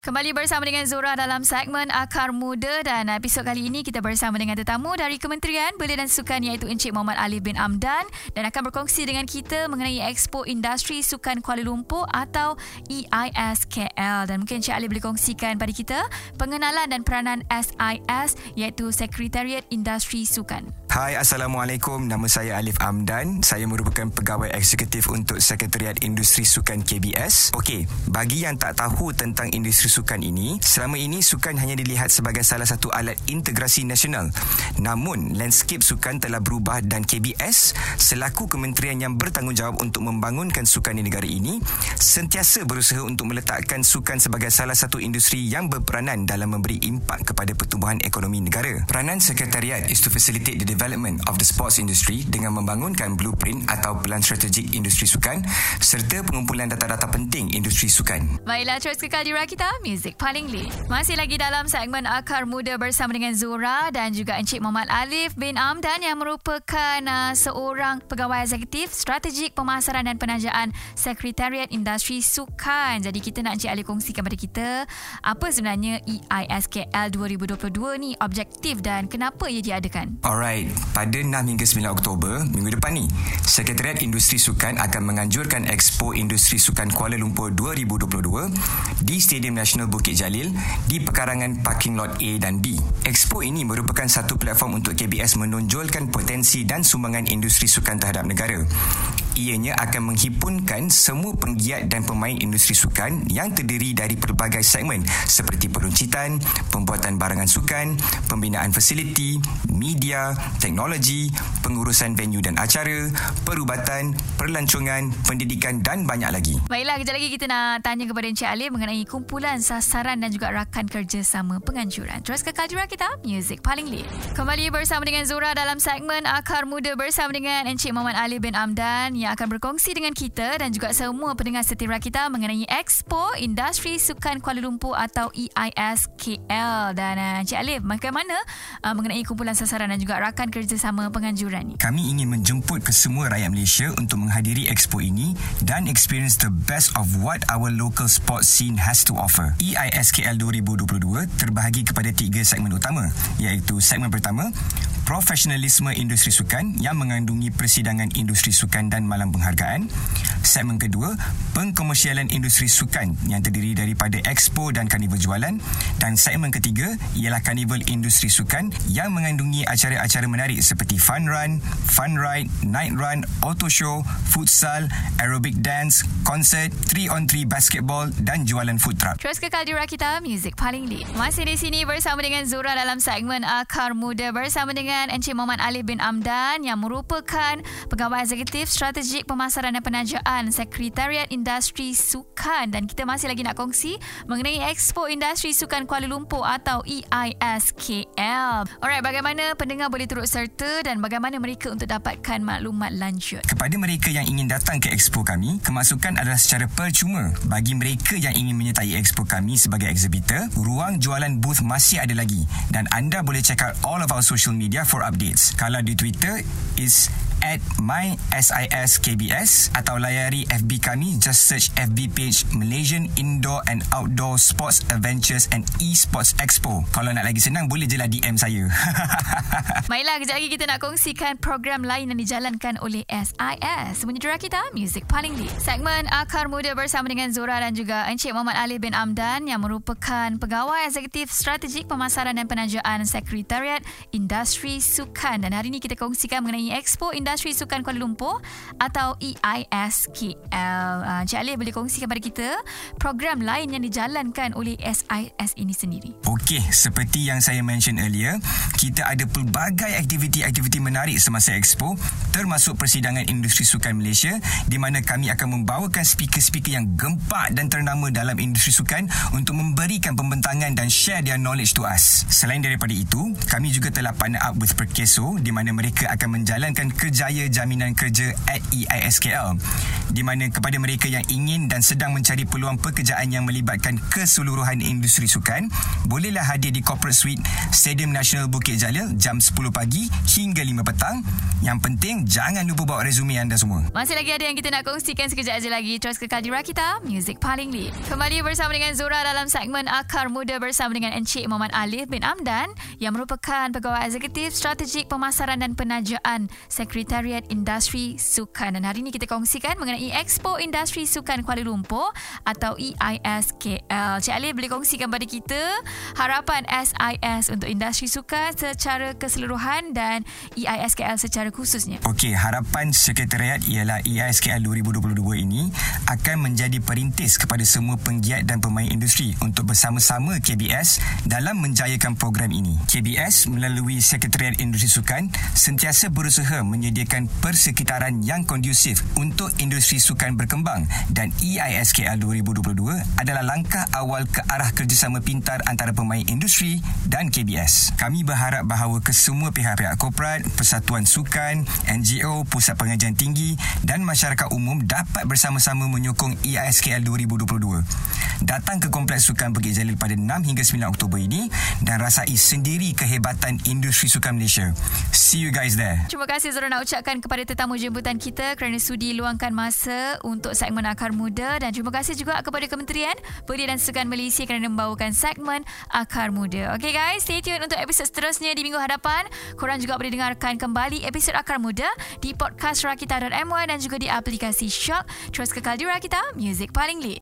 Kembali bersama dengan Zura dalam segmen Akar Muda dan episod kali ini kita bersama dengan tetamu dari Kementerian Belia dan Sukan iaitu Encik Muhammad Alif bin Amdan dan akan berkongsi dengan kita mengenai Expo Industri Sukan Kuala Lumpur atau EISKL dan mungkin Encik Alif boleh kongsikan pada kita pengenalan dan peranan SIS iaitu Sekretariat Industri Sukan. Hai Assalamualaikum. Nama saya Alif Amdan. Saya merupakan pegawai eksekutif Untuk Sekretariat Industri Sukan KBS Okey, bagi yang tak tahu Tentang industri sukan ini Selama ini sukan hanya dilihat Sebagai salah satu alat integrasi nasional. Namun landscape sukan telah berubah Dan KBS Selaku kementerian yang bertanggungjawab Untuk membangunkan sukan di negara ini Sentiasa berusaha untuk meletakkan Sukan sebagai salah satu industri Yang berperanan dalam memberi impak Kepada pertumbuhan ekonomi negara. Peranan Sekretariat is to facilitate the development of the sports industry dengan membangunkan blueprint atau pelan strategik industri sukan serta pengumpulan data-data penting industri sukan. Baiklah, terus kekal di kita, Music Paling Lead. Masih lagi dalam segmen Akar Muda bersama dengan Zura dan juga Encik Muhammad Alif bin Amdan yang merupakan uh, seorang pegawai eksekutif strategik pemasaran dan penajaan Sekretariat Industri Sukan. Jadi kita nak Encik Alif kongsikan kepada kita apa sebenarnya EISKL 2022 ni objektif dan kenapa ia diadakan? Alright, pada 6 hingga 9 Oktober minggu depan ni Sekretariat Industri Sukan akan menganjurkan Expo Industri Sukan Kuala Lumpur 2022 di Stadium Nasional Bukit Jalil di pekarangan parking lot A dan B. Expo ini merupakan satu platform untuk KBS menonjolkan potensi dan sumbangan industri sukan terhadap negara ianya akan menghimpunkan semua penggiat dan pemain industri sukan yang terdiri dari pelbagai segmen seperti peruncitan, pembuatan barangan sukan, pembinaan fasiliti, media, teknologi, pengurusan venue dan acara, perubatan, perlancongan, pendidikan dan banyak lagi. Baiklah, kejap lagi kita nak tanya kepada Encik Ali mengenai kumpulan sasaran dan juga rakan kerjasama penganjuran. Terus ke Kajura kita, Music Paling Lead. Kembali bersama dengan Zura dalam segmen Akar Muda bersama dengan Encik Muhammad Ali bin Amdan yang akan berkongsi dengan kita dan juga semua pendengar setia kita mengenai Expo Industri Sukan Kuala Lumpur atau EISKL. Dan uh, Encik Alif, bagaimana uh, mengenai kumpulan sasaran dan juga rakan kerjasama penganjuran ini? Kami ingin menjemput ke semua rakyat Malaysia untuk menghadiri Expo ini dan experience the best of what our local sports scene has to offer. EISKL 2022 terbahagi kepada tiga segmen utama iaitu segmen pertama profesionalisme industri sukan yang mengandungi persidangan industri sukan dan malam penghargaan. Segmen kedua, pengkomersialan industri sukan yang terdiri daripada expo dan karnival jualan. Dan segmen ketiga ialah karnival industri sukan yang mengandungi acara-acara menarik seperti fun run, fun ride, night run, auto show, futsal, aerobic dance, konsert, 3 on 3 basketball dan jualan food truck. Terus kekal di Rakita, Music Paling Lead. Masih di sini bersama dengan Zura dalam segmen Akar Muda bersama dengan dengan Encik Muhammad Ali bin Amdan yang merupakan pegawai eksekutif strategik pemasaran dan penajaan Sekretariat Industri Sukan dan kita masih lagi nak kongsi mengenai Expo Industri Sukan Kuala Lumpur atau EISKL. Alright, bagaimana pendengar boleh turut serta dan bagaimana mereka untuk dapatkan maklumat lanjut? Kepada mereka yang ingin datang ke expo kami, kemasukan adalah secara percuma. Bagi mereka yang ingin menyertai expo kami sebagai exhibitor, ruang jualan booth masih ada lagi dan anda boleh check out all of our social media for updates. Kalau di Twitter is at mysiskbs atau layari FB kami just search FB page Malaysian Indoor and Outdoor Sports Adventures and Esports Expo. Kalau nak lagi senang boleh je lah DM saya. Baiklah, kejap lagi kita nak kongsikan program lain yang dijalankan oleh SIS. Menyedera kita, Music Paling Lead. Segmen Akar Muda bersama dengan Zora dan juga Encik Muhammad Ali bin Amdan yang merupakan pegawai eksekutif strategik pemasaran dan penajaan Sekretariat Industri Sukan. Dan hari ini kita kongsikan mengenai Expo Industri Industri Sukan Kuala Lumpur atau EISKL. Encik Alif boleh kongsikan kepada kita program lain yang dijalankan oleh SIS ini sendiri. Okey, seperti yang saya mention earlier, kita ada pelbagai aktiviti-aktiviti menarik semasa Expo termasuk persidangan industri sukan Malaysia di mana kami akan membawakan speaker-speaker yang gempak dan ternama dalam industri sukan untuk memberikan pembentangan dan share their knowledge to us. Selain daripada itu, kami juga telah partner up with Perkeso di mana mereka akan menjalankan kerja Jaya Jaminan Kerja at EISKL di mana kepada mereka yang ingin dan sedang mencari peluang pekerjaan yang melibatkan keseluruhan industri sukan bolehlah hadir di Corporate Suite Stadium Nasional Bukit Jalil jam 10 pagi hingga 5 petang. Yang penting jangan lupa bawa resume anda semua. Masih lagi ada yang kita nak kongsikan sekejap aja lagi. Terus kekal di Rakita Music Paling Lead. Kembali bersama dengan Zura dalam segmen Akar Muda bersama dengan Encik Muhammad Alif bin Amdan yang merupakan pegawai eksekutif strategik pemasaran dan penajaan Sekretariat Industri Sukan. Dan hari ini kita kongsikan mengenai Expo Industri Sukan Kuala Lumpur atau EISKL. Cik Ali boleh kongsikan pada kita harapan SIS untuk industri sukan secara keseluruhan dan EISKL secara khususnya. Okey, harapan Sekretariat ialah EISKL 2022 ini akan menjadi perintis kepada semua penggiat dan pemain industri untuk bersama-sama KBS dalam menjayakan program ini. KBS melalui Sekretariat Industri Sukan sentiasa berusaha menyediakan persekitaran yang kondusif untuk industri sukan berkembang dan EISKL 2022 adalah langkah awal ke arah kerjasama pintar antara pemain industri dan KBS. Kami berharap bahawa kesemua pihak-pihak korporat, persatuan sukan, NGO, pusat pengajian tinggi dan masyarakat umum dapat bersama-sama menyokong EISKL 2022. Datang ke Kompleks Sukan Bukit Jalil pada 6 hingga 9 Oktober ini dan rasai sendiri kehebatan industri sukan Malaysia. See you guys there. Terima kasih Zura nak ucapkan kepada tetamu jemputan kita kerana sudi luangkan masa untuk segmen Akar Muda dan terima kasih juga kepada Kementerian Belia dan Sukan Malaysia kerana membawakan segmen Akar Muda. Okay guys, stay tune untuk episod seterusnya di minggu hadapan. Korang juga boleh dengarkan kembali episod Akar Muda di podcast rakita.my dan juga di aplikasi Shock. Terus kekal di Rakita, music paling lead.